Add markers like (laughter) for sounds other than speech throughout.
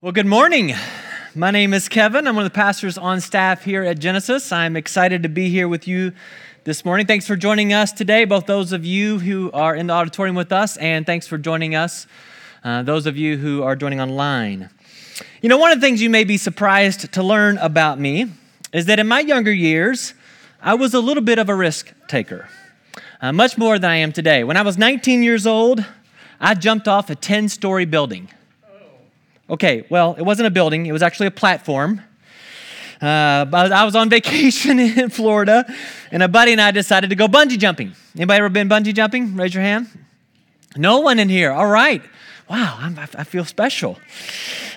Well, good morning. My name is Kevin. I'm one of the pastors on staff here at Genesis. I'm excited to be here with you this morning. Thanks for joining us today, both those of you who are in the auditorium with us, and thanks for joining us, uh, those of you who are joining online. You know, one of the things you may be surprised to learn about me is that in my younger years, I was a little bit of a risk taker, uh, much more than I am today. When I was 19 years old, I jumped off a 10 story building. Okay, well, it wasn't a building, it was actually a platform. Uh, I was on (laughs) vacation in Florida, and a buddy and I decided to go bungee jumping. Anybody ever been bungee jumping? Raise your hand. No one in here. All right. Wow, I'm, i feel special.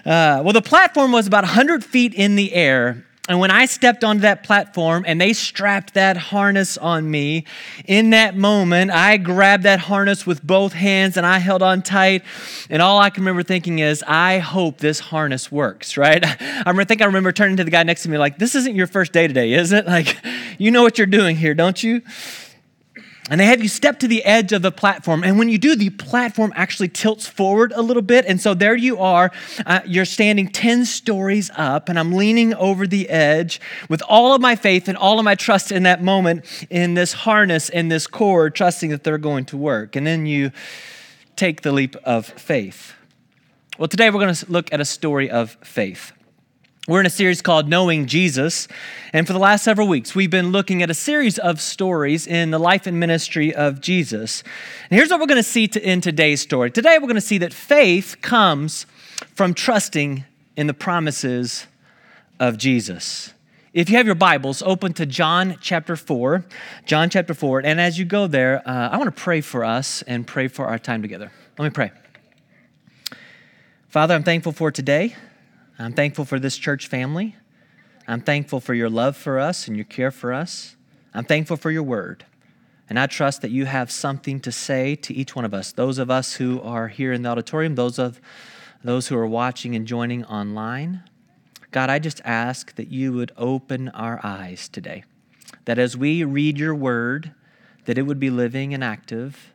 Uh, well, the platform was about 100 feet in the air, and when I stepped onto that platform and they strapped that harness on me, in that moment, I grabbed that harness with both hands and I held on tight. And all I can remember thinking is, I hope this harness works, (laughs) right? I think I remember turning to the guy next to me, like, this isn't your first day today, is it? (laughs) Like, you know what you're doing here, don't you? And they have you step to the edge of the platform. And when you do, the platform actually tilts forward a little bit. And so there you are. Uh, you're standing 10 stories up, and I'm leaning over the edge with all of my faith and all of my trust in that moment in this harness and this cord, trusting that they're going to work. And then you take the leap of faith. Well, today we're going to look at a story of faith. We're in a series called Knowing Jesus. And for the last several weeks, we've been looking at a series of stories in the life and ministry of Jesus. And here's what we're going to see in today's story. Today, we're going to see that faith comes from trusting in the promises of Jesus. If you have your Bibles, open to John chapter 4. John chapter 4. And as you go there, uh, I want to pray for us and pray for our time together. Let me pray. Father, I'm thankful for today. I'm thankful for this church family. I'm thankful for your love for us and your care for us. I'm thankful for your word. And I trust that you have something to say to each one of us, those of us who are here in the auditorium, those of those who are watching and joining online. God, I just ask that you would open our eyes today. That as we read your word, that it would be living and active,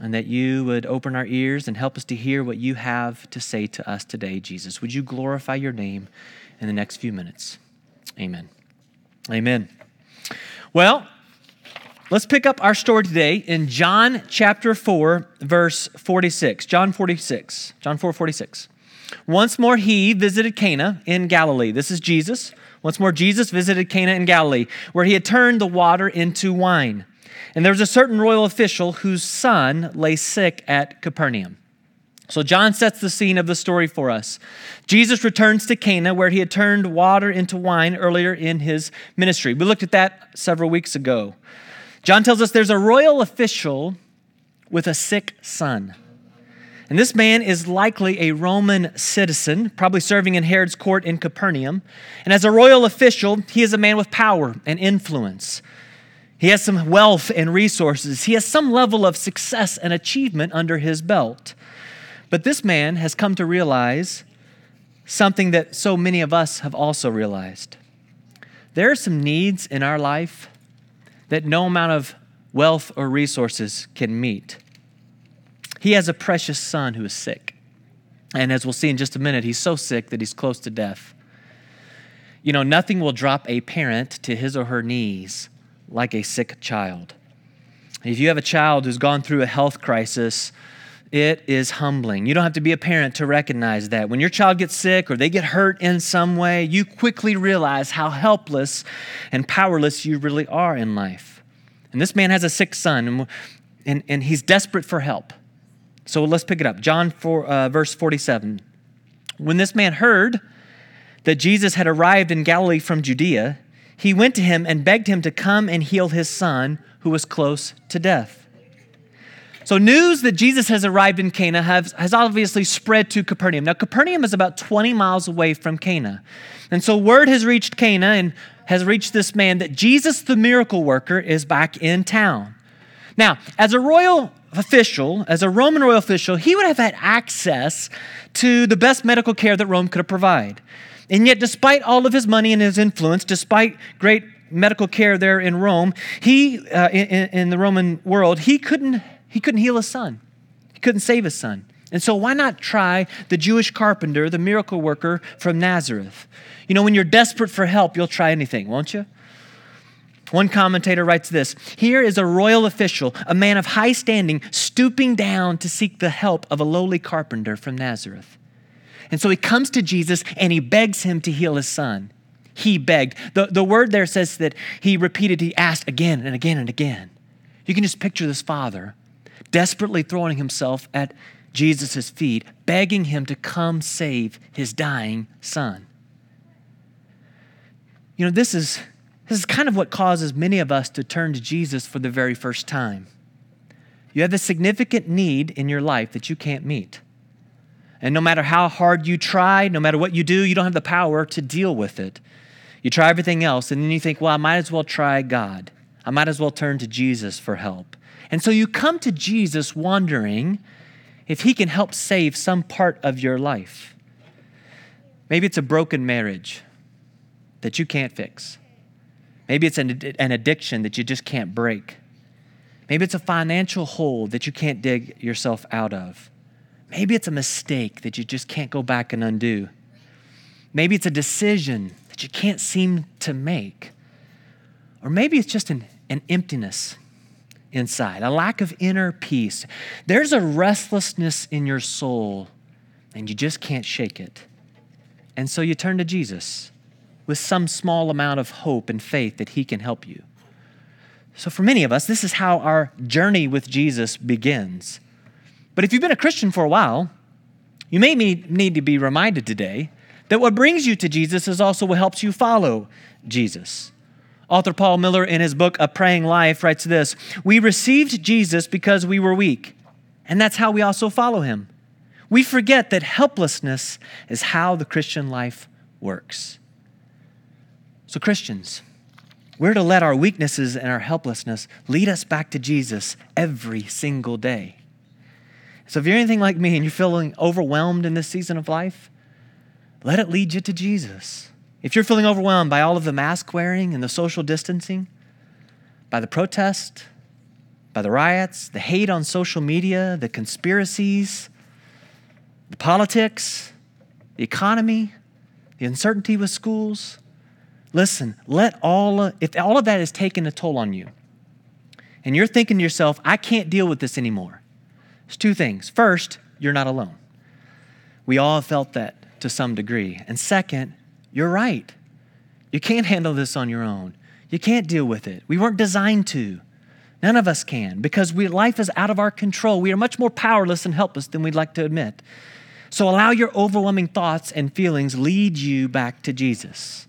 and that you would open our ears and help us to hear what you have to say to us today, Jesus. Would you glorify your name in the next few minutes? Amen. Amen. Well, let's pick up our story today in John chapter 4, verse 46. John 46. John 4 46. Once more, he visited Cana in Galilee. This is Jesus. Once more, Jesus visited Cana in Galilee, where he had turned the water into wine. And there was a certain royal official whose son lay sick at Capernaum. So John sets the scene of the story for us. Jesus returns to Cana, where he had turned water into wine earlier in his ministry. We looked at that several weeks ago. John tells us there's a royal official with a sick son. And this man is likely a Roman citizen, probably serving in Herod's court in Capernaum. And as a royal official, he is a man with power and influence. He has some wealth and resources. He has some level of success and achievement under his belt. But this man has come to realize something that so many of us have also realized. There are some needs in our life that no amount of wealth or resources can meet. He has a precious son who is sick. And as we'll see in just a minute, he's so sick that he's close to death. You know, nothing will drop a parent to his or her knees like a sick child. If you have a child who's gone through a health crisis, it is humbling. You don't have to be a parent to recognize that. When your child gets sick or they get hurt in some way, you quickly realize how helpless and powerless you really are in life. And this man has a sick son, and, and, and he's desperate for help. So let's pick it up. John 4, uh, verse 47. When this man heard that Jesus had arrived in Galilee from Judea, he went to him and begged him to come and heal his son, who was close to death. So, news that Jesus has arrived in Cana has, has obviously spread to Capernaum. Now, Capernaum is about 20 miles away from Cana. And so, word has reached Cana and has reached this man that Jesus, the miracle worker, is back in town. Now, as a royal official, as a Roman royal official, he would have had access to the best medical care that Rome could provide. And yet, despite all of his money and his influence, despite great medical care there in Rome, he, uh, in, in the Roman world, he couldn't, he couldn't heal his son. He couldn't save his son. And so, why not try the Jewish carpenter, the miracle worker from Nazareth? You know, when you're desperate for help, you'll try anything, won't you? One commentator writes this Here is a royal official, a man of high standing, stooping down to seek the help of a lowly carpenter from Nazareth. And so he comes to Jesus and he begs him to heal his son. He begged. The, the word there says that he repeated, he asked again and again and again. You can just picture this father desperately throwing himself at Jesus' feet, begging him to come save his dying son. You know, this is, this is kind of what causes many of us to turn to Jesus for the very first time. You have a significant need in your life that you can't meet. And no matter how hard you try, no matter what you do, you don't have the power to deal with it. You try everything else, and then you think, well, I might as well try God. I might as well turn to Jesus for help. And so you come to Jesus wondering if he can help save some part of your life. Maybe it's a broken marriage that you can't fix. Maybe it's an, an addiction that you just can't break. Maybe it's a financial hole that you can't dig yourself out of. Maybe it's a mistake that you just can't go back and undo. Maybe it's a decision that you can't seem to make. Or maybe it's just an, an emptiness inside, a lack of inner peace. There's a restlessness in your soul, and you just can't shake it. And so you turn to Jesus with some small amount of hope and faith that He can help you. So, for many of us, this is how our journey with Jesus begins. But if you've been a Christian for a while, you may need to be reminded today that what brings you to Jesus is also what helps you follow Jesus. Author Paul Miller, in his book, A Praying Life, writes this We received Jesus because we were weak, and that's how we also follow him. We forget that helplessness is how the Christian life works. So, Christians, we're to let our weaknesses and our helplessness lead us back to Jesus every single day. So, if you're anything like me and you're feeling overwhelmed in this season of life, let it lead you to Jesus. If you're feeling overwhelmed by all of the mask wearing and the social distancing, by the protest, by the riots, the hate on social media, the conspiracies, the politics, the economy, the uncertainty with schools, listen, let all if all of that is taking a toll on you, and you're thinking to yourself, I can't deal with this anymore. There's two things. First, you're not alone. We all felt that to some degree. And second, you're right. You can't handle this on your own. You can't deal with it. We weren't designed to. None of us can because we, life is out of our control. We are much more powerless and helpless than we'd like to admit. So allow your overwhelming thoughts and feelings lead you back to Jesus.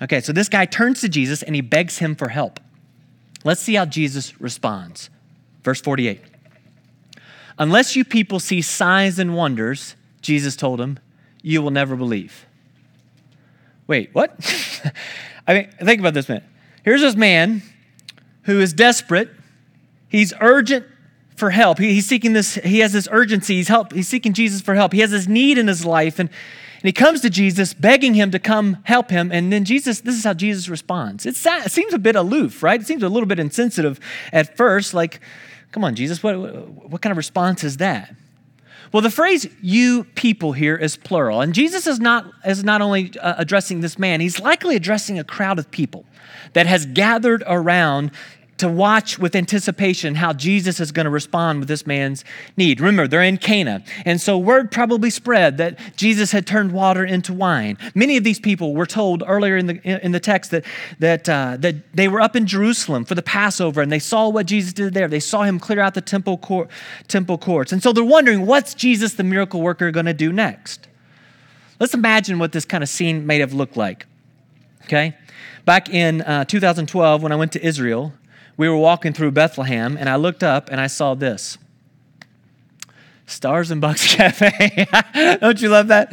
Okay, so this guy turns to Jesus and he begs him for help. Let's see how Jesus responds. Verse 48. Unless you people see signs and wonders, Jesus told him, you will never believe. Wait, what? (laughs) I mean, think about this man. Here's this man who is desperate. He's urgent for help. He, he's seeking this, he has this urgency. He's help, he's seeking Jesus for help. He has this need in his life. And, and he comes to Jesus, begging him to come help him. And then Jesus, this is how Jesus responds. It, seems a bit aloof, right? It seems a little bit insensitive at first. Like, come on, Jesus, what, what kind of response is that? Well, the phrase you people here is plural. And Jesus is not, is not only uh, addressing this man, he's likely addressing a crowd of people that has gathered around to watch with anticipation how Jesus is going to respond with this man's need. Remember, they're in Cana. And so word probably spread that Jesus had turned water into wine. Many of these people were told earlier in the, in the text that, that, uh, that they were up in Jerusalem for the Passover and they saw what Jesus did there. They saw him clear out the temple, court, temple courts. And so they're wondering, what's Jesus, the miracle worker, going to do next? Let's imagine what this kind of scene may have looked like. Okay? Back in uh, 2012, when I went to Israel, we were walking through Bethlehem, and I looked up and I saw this. Stars and Bucks (laughs) Cafe. (laughs) Don't you love that?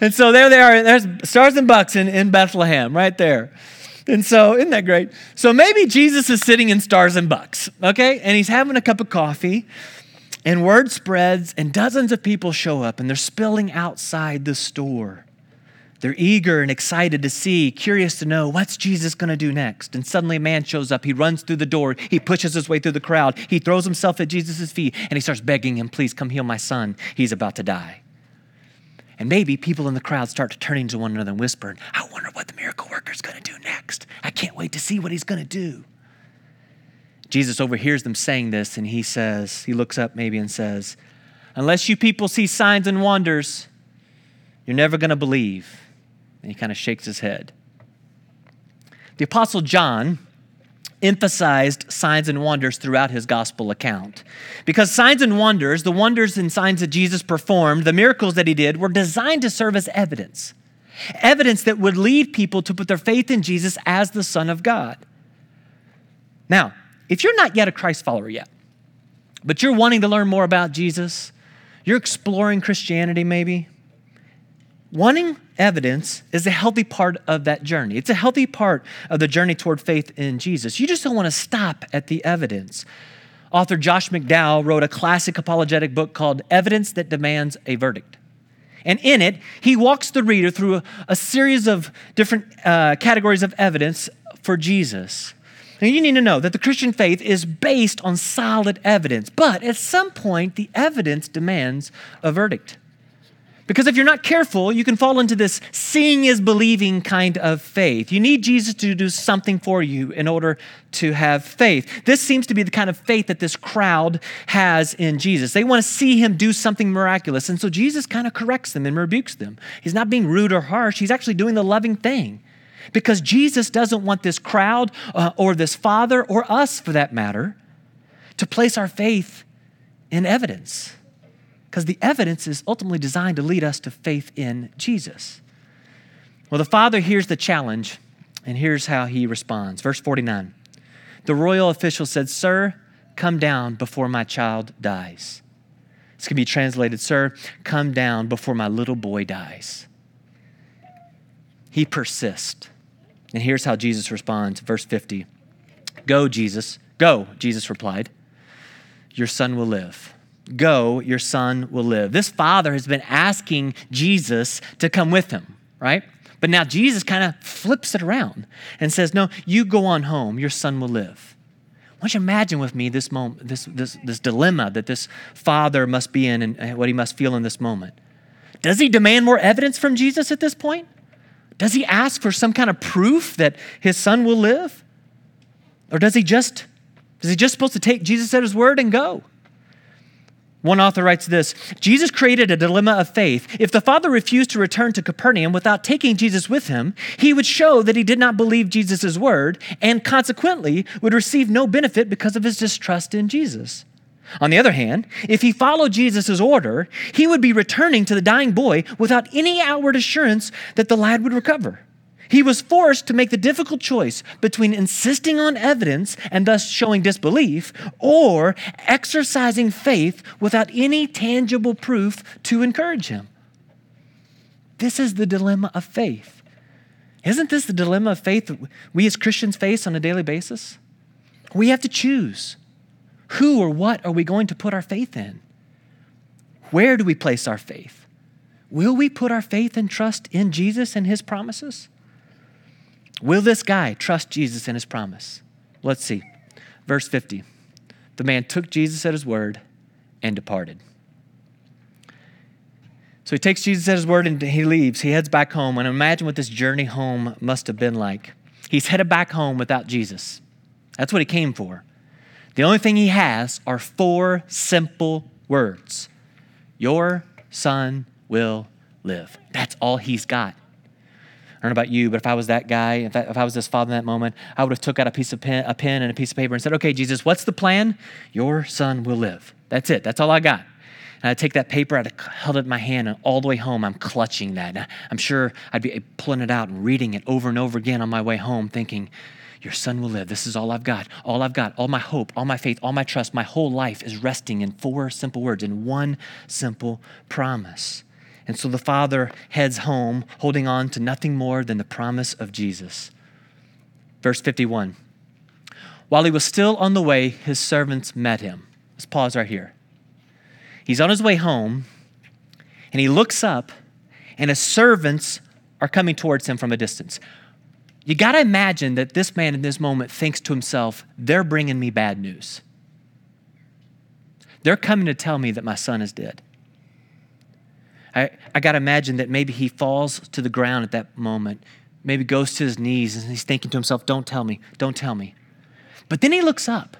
And so there they are. There's Stars and Bucks in, in Bethlehem, right there. And so, isn't that great? So maybe Jesus is sitting in Stars and Bucks, okay? And he's having a cup of coffee, and word spreads, and dozens of people show up, and they're spilling outside the store. They're eager and excited to see, curious to know what's Jesus going to do next. And suddenly a man shows up. He runs through the door. He pushes his way through the crowd. He throws himself at Jesus' feet and he starts begging him, Please come heal my son. He's about to die. And maybe people in the crowd start turning to one another and whispering, I wonder what the miracle worker's going to do next. I can't wait to see what he's going to do. Jesus overhears them saying this and he says, He looks up maybe and says, Unless you people see signs and wonders, you're never going to believe. And he kind of shakes his head. The Apostle John emphasized signs and wonders throughout his gospel account. Because signs and wonders, the wonders and signs that Jesus performed, the miracles that he did, were designed to serve as evidence. Evidence that would lead people to put their faith in Jesus as the Son of God. Now, if you're not yet a Christ follower yet, but you're wanting to learn more about Jesus, you're exploring Christianity maybe, wanting evidence is a healthy part of that journey. It's a healthy part of the journey toward faith in Jesus. You just don't want to stop at the evidence. Author Josh McDowell wrote a classic apologetic book called Evidence That Demands a Verdict. And in it, he walks the reader through a, a series of different uh, categories of evidence for Jesus. And you need to know that the Christian faith is based on solid evidence, but at some point, the evidence demands a verdict. Because if you're not careful, you can fall into this seeing is believing kind of faith. You need Jesus to do something for you in order to have faith. This seems to be the kind of faith that this crowd has in Jesus. They want to see him do something miraculous. And so Jesus kind of corrects them and rebukes them. He's not being rude or harsh, he's actually doing the loving thing. Because Jesus doesn't want this crowd uh, or this father or us, for that matter, to place our faith in evidence because the evidence is ultimately designed to lead us to faith in Jesus. Well, the father hears the challenge, and here's how he responds. Verse 49 The royal official said, Sir, come down before my child dies. This can be translated, Sir, come down before my little boy dies. He persists. And here's how Jesus responds. Verse 50 Go, Jesus. Go, Jesus replied. Your son will live. Go, your son will live. This father has been asking Jesus to come with him, right? But now Jesus kind of flips it around and says, No, you go on home, your son will live. Why don't you imagine with me this moment, this, this, this dilemma that this father must be in and what he must feel in this moment? Does he demand more evidence from Jesus at this point? Does he ask for some kind of proof that his son will live? Or does he just, is he just supposed to take Jesus at his word and go? One author writes this Jesus created a dilemma of faith. If the father refused to return to Capernaum without taking Jesus with him, he would show that he did not believe Jesus' word and consequently would receive no benefit because of his distrust in Jesus. On the other hand, if he followed Jesus' order, he would be returning to the dying boy without any outward assurance that the lad would recover. He was forced to make the difficult choice between insisting on evidence and thus showing disbelief or exercising faith without any tangible proof to encourage him. This is the dilemma of faith. Isn't this the dilemma of faith that we as Christians face on a daily basis? We have to choose who or what are we going to put our faith in? Where do we place our faith? Will we put our faith and trust in Jesus and his promises? Will this guy trust Jesus and his promise? Let's see. Verse 50. The man took Jesus at his word and departed. So he takes Jesus at his word and he leaves. He heads back home. And imagine what this journey home must have been like. He's headed back home without Jesus. That's what he came for. The only thing he has are four simple words Your son will live. That's all he's got don't know about you, but if I was that guy, if I, if I was this father in that moment, I would have took out a piece of pen, a pen and a piece of paper and said, "Okay, Jesus, what's the plan? Your son will live. That's it. That's all I got." And I'd take that paper, I'd held it in my hand, and all the way home, I'm clutching that. And I'm sure I'd be eh, pulling it out and reading it over and over again on my way home, thinking, Your son will live. This is all I've got. All I've got. All my hope, all my faith, all my trust, my whole life is resting in four simple words, in one simple promise. And so the father heads home, holding on to nothing more than the promise of Jesus. Verse 51 While he was still on the way, his servants met him. Let's pause right here. He's on his way home, and he looks up, and his servants are coming towards him from a distance. You got to imagine that this man in this moment thinks to himself, they're bringing me bad news. They're coming to tell me that my son is dead. I, I got to imagine that maybe he falls to the ground at that moment, maybe goes to his knees, and he's thinking to himself, Don't tell me, don't tell me. But then he looks up.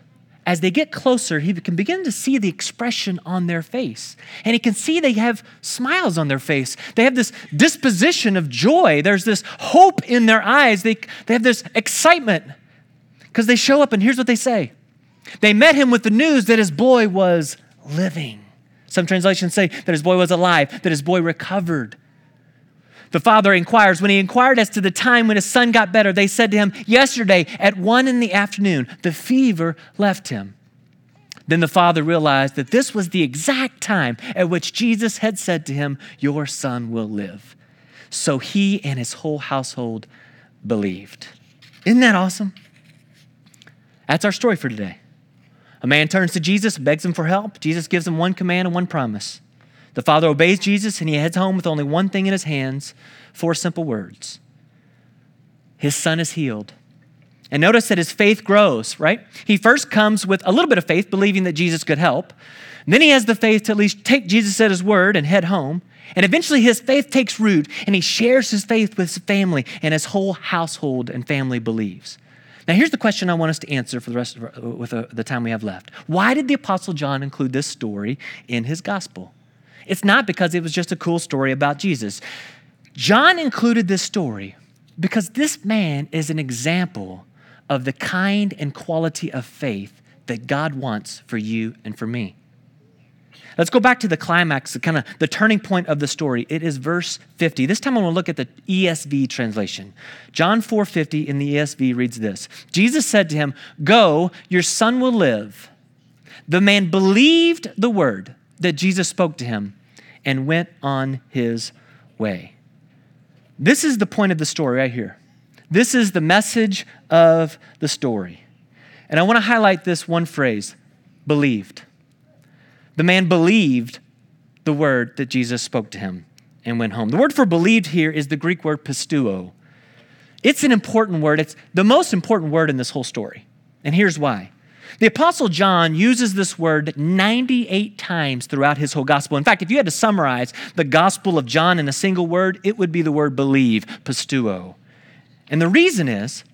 As they get closer, he can begin to see the expression on their face. And he can see they have smiles on their face. They have this disposition of joy. There's this hope in their eyes. They, they have this excitement because they show up, and here's what they say They met him with the news that his boy was living. Some translations say that his boy was alive, that his boy recovered. The father inquires. When he inquired as to the time when his son got better, they said to him, Yesterday at one in the afternoon, the fever left him. Then the father realized that this was the exact time at which Jesus had said to him, Your son will live. So he and his whole household believed. Isn't that awesome? That's our story for today. A man turns to Jesus, begs him for help. Jesus gives him one command and one promise. The father obeys Jesus and he heads home with only one thing in his hands four simple words His son is healed. And notice that his faith grows, right? He first comes with a little bit of faith, believing that Jesus could help. Then he has the faith to at least take Jesus at his word and head home. And eventually his faith takes root and he shares his faith with his family, and his whole household and family believes. Now, here's the question I want us to answer for the rest of our, with uh, the time we have left. Why did the Apostle John include this story in his gospel? It's not because it was just a cool story about Jesus. John included this story because this man is an example of the kind and quality of faith that God wants for you and for me. Let's go back to the climax, kind of the turning point of the story. It is verse 50. This time I want to look at the ESV translation. John 4:50 in the ESV reads this. Jesus said to him, "Go, your son will live." The man believed the word that Jesus spoke to him and went on his way. This is the point of the story right here. This is the message of the story. And I want to highlight this one phrase believed. The man believed the word that Jesus spoke to him and went home. The word for believed here is the Greek word pisteuo. It's an important word. It's the most important word in this whole story. And here's why. The Apostle John uses this word 98 times throughout his whole gospel. In fact, if you had to summarize the Gospel of John in a single word, it would be the word believe, pisteuo. And the reason is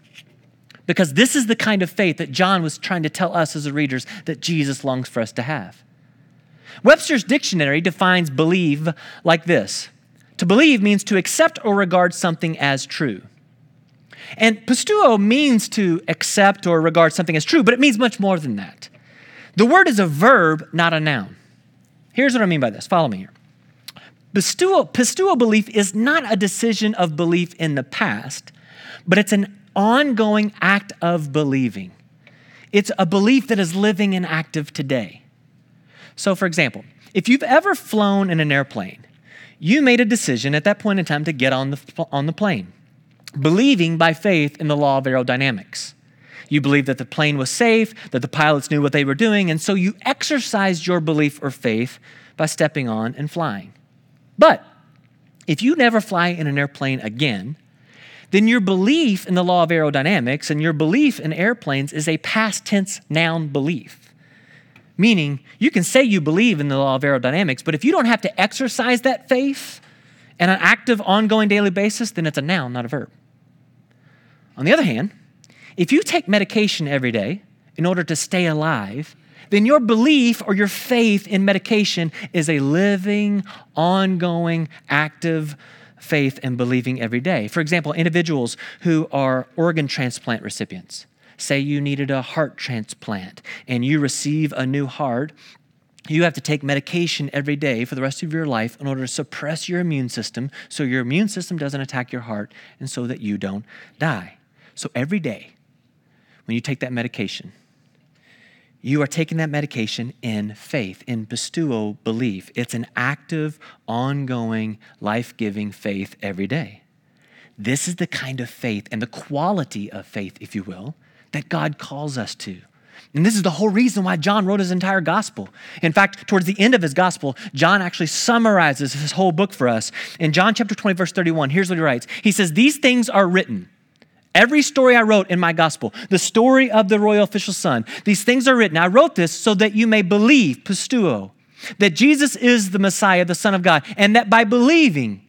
because this is the kind of faith that John was trying to tell us as readers that Jesus longs for us to have. Webster's dictionary defines believe like this To believe means to accept or regard something as true. And pisteuo means to accept or regard something as true, but it means much more than that. The word is a verb, not a noun. Here's what I mean by this. Follow me here. Pisteuo belief is not a decision of belief in the past, but it's an ongoing act of believing. It's a belief that is living and active today. So, for example, if you've ever flown in an airplane, you made a decision at that point in time to get on the, on the plane believing by faith in the law of aerodynamics. You believed that the plane was safe, that the pilots knew what they were doing, and so you exercised your belief or faith by stepping on and flying. But if you never fly in an airplane again, then your belief in the law of aerodynamics and your belief in airplanes is a past tense noun belief. Meaning, you can say you believe in the law of aerodynamics, but if you don't have to exercise that faith on an active, ongoing daily basis, then it's a noun, not a verb. On the other hand, if you take medication every day in order to stay alive, then your belief or your faith in medication is a living, ongoing, active faith and believing every day. For example, individuals who are organ transplant recipients. Say you needed a heart transplant and you receive a new heart, you have to take medication every day for the rest of your life in order to suppress your immune system so your immune system doesn't attack your heart and so that you don't die. So every day, when you take that medication, you are taking that medication in faith, in pisteuo belief. It's an active, ongoing, life giving faith every day. This is the kind of faith and the quality of faith, if you will, that God calls us to. And this is the whole reason why John wrote his entire gospel. In fact, towards the end of his gospel, John actually summarizes his whole book for us. In John chapter 20, verse 31, here's what he writes He says, These things are written. Every story I wrote in my gospel, the story of the royal official son, these things are written. I wrote this so that you may believe, pisteuo, that Jesus is the Messiah, the Son of God, and that by believing,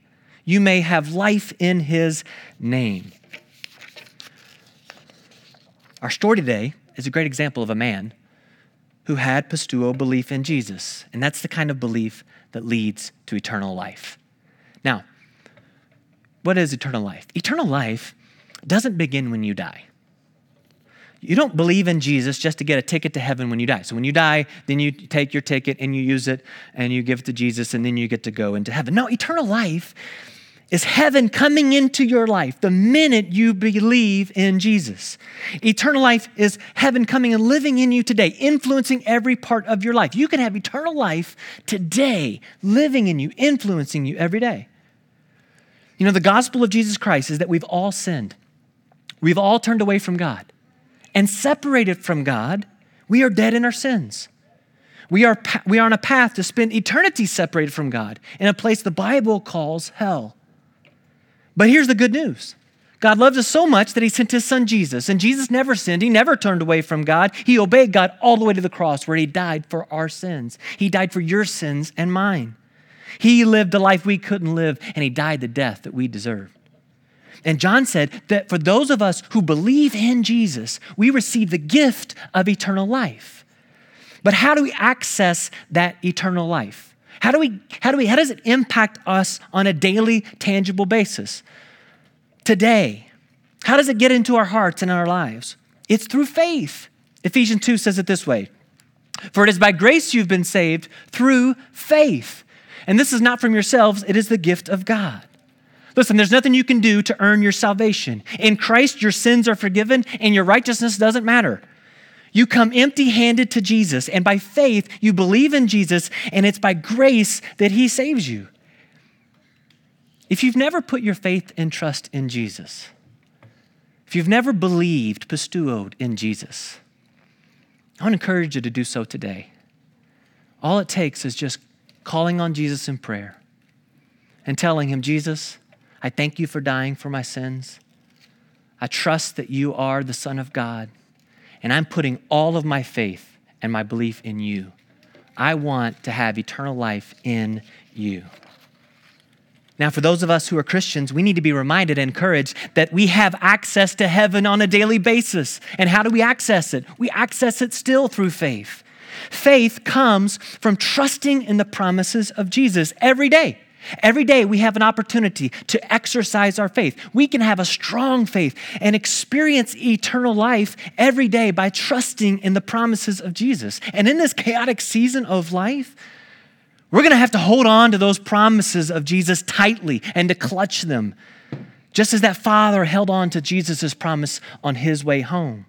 you may have life in his name. Our story today is a great example of a man who had pisteuo belief in Jesus. And that's the kind of belief that leads to eternal life. Now, what is eternal life? Eternal life doesn't begin when you die. You don't believe in Jesus just to get a ticket to heaven when you die. So when you die, then you take your ticket and you use it and you give it to Jesus and then you get to go into heaven. No, eternal life is heaven coming into your life the minute you believe in Jesus. Eternal life is heaven coming and living in you today, influencing every part of your life. You can have eternal life today, living in you, influencing you every day. You know, the gospel of Jesus Christ is that we've all sinned, we've all turned away from God. And separated from God, we are dead in our sins. We are, we are on a path to spend eternity separated from God in a place the Bible calls hell. But here's the good news God loves us so much that he sent his son Jesus. And Jesus never sinned. He never turned away from God. He obeyed God all the way to the cross where he died for our sins. He died for your sins and mine. He lived the life we couldn't live, and he died the death that we deserve. And John said that for those of us who believe in Jesus, we receive the gift of eternal life. But how do we access that eternal life? How do we, how do we, how does it impact us on a daily, tangible basis? Today, how does it get into our hearts and our lives? It's through faith. Ephesians 2 says it this way For it is by grace you've been saved through faith. And this is not from yourselves, it is the gift of God. Listen, there's nothing you can do to earn your salvation. In Christ, your sins are forgiven and your righteousness doesn't matter. You come empty handed to Jesus, and by faith, you believe in Jesus, and it's by grace that He saves you. If you've never put your faith and trust in Jesus, if you've never believed, pisteuoed in Jesus, I want to encourage you to do so today. All it takes is just calling on Jesus in prayer and telling Him, Jesus, I thank you for dying for my sins. I trust that you are the Son of God and I'm putting all of my faith and my belief in you. I want to have eternal life in you. Now, for those of us who are Christians, we need to be reminded and encouraged that we have access to heaven on a daily basis. And how do we access it? We access it still through faith. Faith comes from trusting in the promises of Jesus every day. Every day we have an opportunity to exercise our faith. We can have a strong faith and experience eternal life every day by trusting in the promises of Jesus. And in this chaotic season of life, we're going to have to hold on to those promises of Jesus tightly and to clutch them, just as that father held on to Jesus' promise on his way home.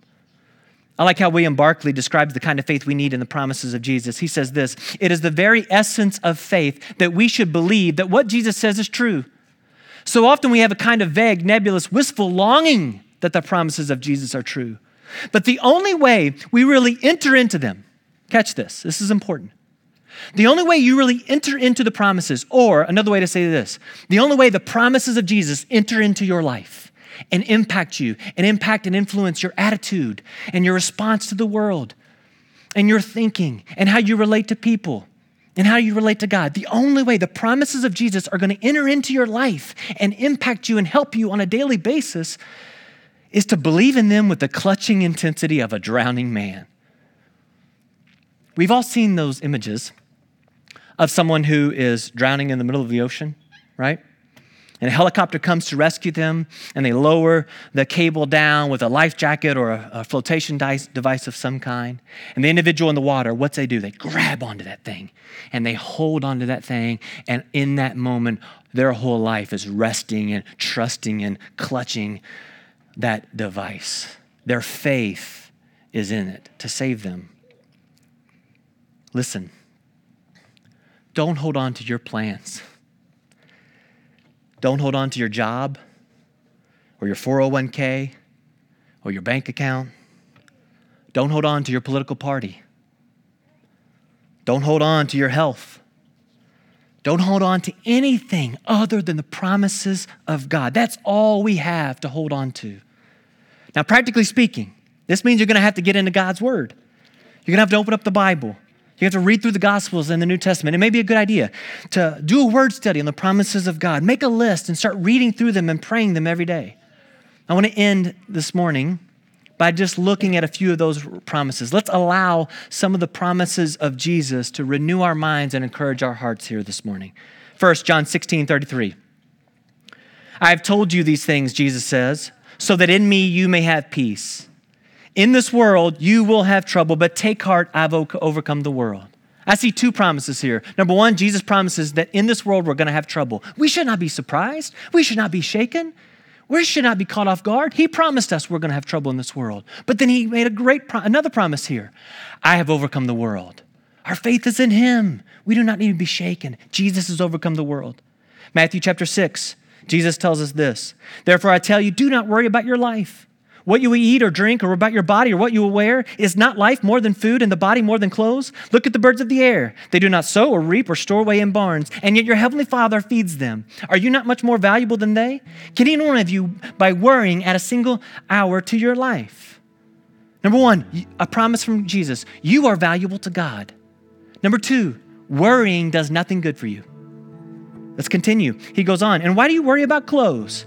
I like how William Barclay describes the kind of faith we need in the promises of Jesus. He says this It is the very essence of faith that we should believe that what Jesus says is true. So often we have a kind of vague, nebulous, wistful longing that the promises of Jesus are true. But the only way we really enter into them, catch this, this is important. The only way you really enter into the promises, or another way to say this, the only way the promises of Jesus enter into your life and impact you and impact and influence your attitude and your response to the world and your thinking and how you relate to people and how you relate to God. The only way the promises of Jesus are going to enter into your life and impact you and help you on a daily basis is to believe in them with the clutching intensity of a drowning man. We've all seen those images of someone who is drowning in the middle of the ocean, right? And a helicopter comes to rescue them, and they lower the cable down with a life jacket or a, a flotation device of some kind. And the individual in the water, what's they do? They grab onto that thing and they hold onto that thing, and in that moment, their whole life is resting and trusting and clutching that device. Their faith is in it to save them. Listen, don't hold on to your plans. Don't hold on to your job or your 401k or your bank account. Don't hold on to your political party. Don't hold on to your health. Don't hold on to anything other than the promises of God. That's all we have to hold on to. Now, practically speaking, this means you're going to have to get into God's Word. You're going to have to open up the Bible. You have to read through the Gospels and the New Testament. It may be a good idea to do a word study on the promises of God. Make a list and start reading through them and praying them every day. I want to end this morning by just looking at a few of those promises. Let's allow some of the promises of Jesus to renew our minds and encourage our hearts here this morning. First, John 16 33. I have told you these things, Jesus says, so that in me you may have peace. In this world, you will have trouble, but take heart, I've overcome the world. I see two promises here. Number one, Jesus promises that in this world we're going to have trouble. We should not be surprised. We should not be shaken. We should not be caught off guard. He promised us we're going to have trouble in this world. But then he made a great pro- another promise here. I have overcome the world. Our faith is in him. We do not need to be shaken. Jesus has overcome the world. Matthew chapter 6, Jesus tells us this. Therefore I tell you, do not worry about your life what you eat or drink, or about your body, or what you will wear, is not life more than food, and the body more than clothes? Look at the birds of the air. They do not sow or reap or store away in barns, and yet your heavenly Father feeds them. Are you not much more valuable than they? Can any one of you, by worrying, add a single hour to your life? Number one, a promise from Jesus you are valuable to God. Number two, worrying does nothing good for you. Let's continue. He goes on, and why do you worry about clothes?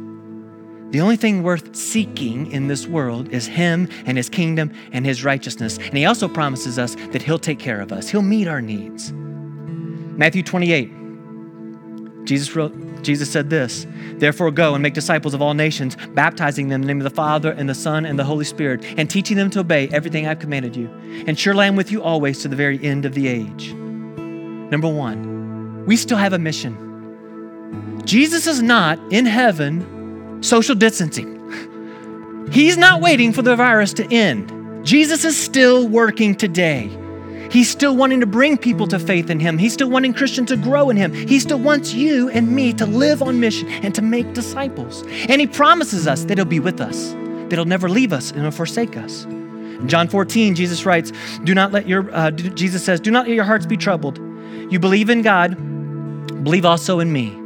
the only thing worth seeking in this world is Him and His kingdom and His righteousness. And He also promises us that He'll take care of us, He'll meet our needs. Matthew 28, Jesus, wrote, Jesus said this Therefore, go and make disciples of all nations, baptizing them in the name of the Father and the Son and the Holy Spirit, and teaching them to obey everything I've commanded you. And surely I am with you always to the very end of the age. Number one, we still have a mission. Jesus is not in heaven social distancing. He's not waiting for the virus to end. Jesus is still working today. He's still wanting to bring people to faith in Him. He's still wanting Christians to grow in Him. He still wants you and me to live on mission and to make disciples. And He promises us that He'll be with us, that He'll never leave us and He'll forsake us. In John 14, Jesus writes, "Do not let your," uh, Jesus says, "Do not let your hearts be troubled. You believe in God, believe also in me."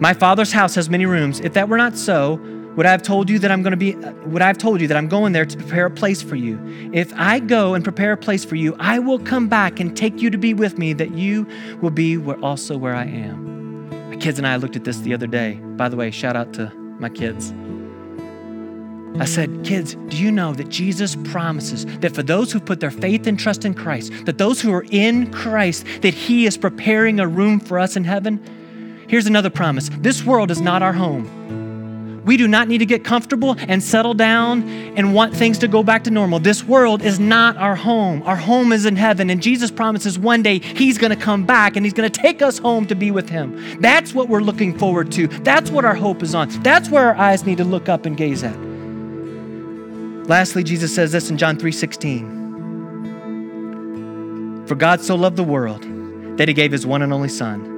My father's house has many rooms. If that were not so, would I have told you that I'm going to be would I have told you that I'm going there to prepare a place for you? If I go and prepare a place for you, I will come back and take you to be with me that you will be where, also where I am. My kids and I looked at this the other day. By the way, shout out to my kids. I said, kids, do you know that Jesus promises that for those who put their faith and trust in Christ, that those who are in Christ, that He is preparing a room for us in heaven? Here's another promise this world is not our home. We do not need to get comfortable and settle down and want things to go back to normal. This world is not our home. Our home is in heaven. And Jesus promises one day He's going to come back and He's going to take us home to be with Him. That's what we're looking forward to. That's what our hope is on. That's where our eyes need to look up and gaze at. Lastly, Jesus says this in John 3 16. For God so loved the world that He gave His one and only Son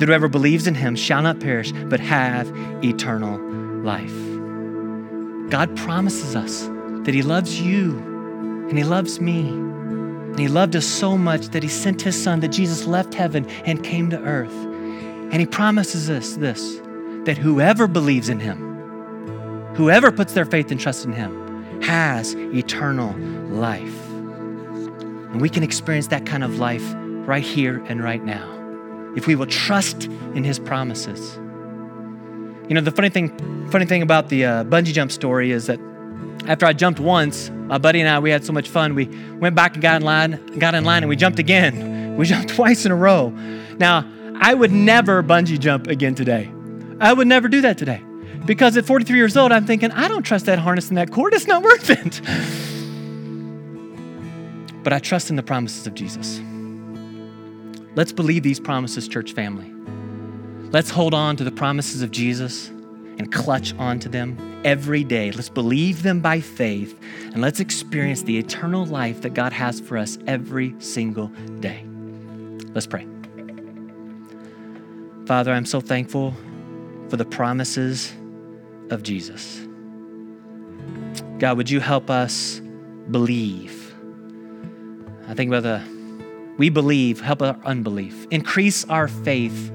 that whoever believes in him shall not perish, but have eternal life. God promises us that he loves you and he loves me. And he loved us so much that he sent his son, that Jesus left heaven and came to earth. And he promises us this that whoever believes in him, whoever puts their faith and trust in him, has eternal life. And we can experience that kind of life right here and right now if we will trust in his promises. You know, the funny thing, funny thing about the uh, bungee jump story is that after I jumped once, my buddy and I, we had so much fun. We went back and got in line, got in line, and we jumped again. (laughs) We jumped twice in a row. Now, I would never bungee jump again today. I would never do that today. Because at 43 years old, I'm thinking, I don't trust that harness and that cord. It's not worth it. (laughs) But I trust in the promises of Jesus. Let's believe these promises, church family. Let's hold on to the promises of Jesus and clutch onto them every day. Let's believe them by faith and let's experience the eternal life that God has for us every single day. Let's pray. Father, I'm so thankful for the promises of Jesus. God, would you help us believe? I think about the we believe, help our unbelief. Increase our faith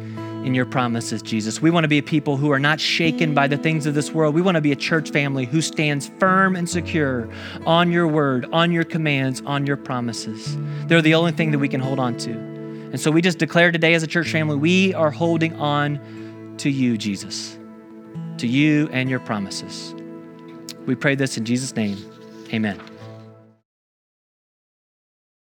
in your promises, Jesus. We want to be a people who are not shaken by the things of this world. We want to be a church family who stands firm and secure on your word, on your commands, on your promises. They're the only thing that we can hold on to. And so we just declare today as a church family, we are holding on to you, Jesus, to you and your promises. We pray this in Jesus' name. Amen.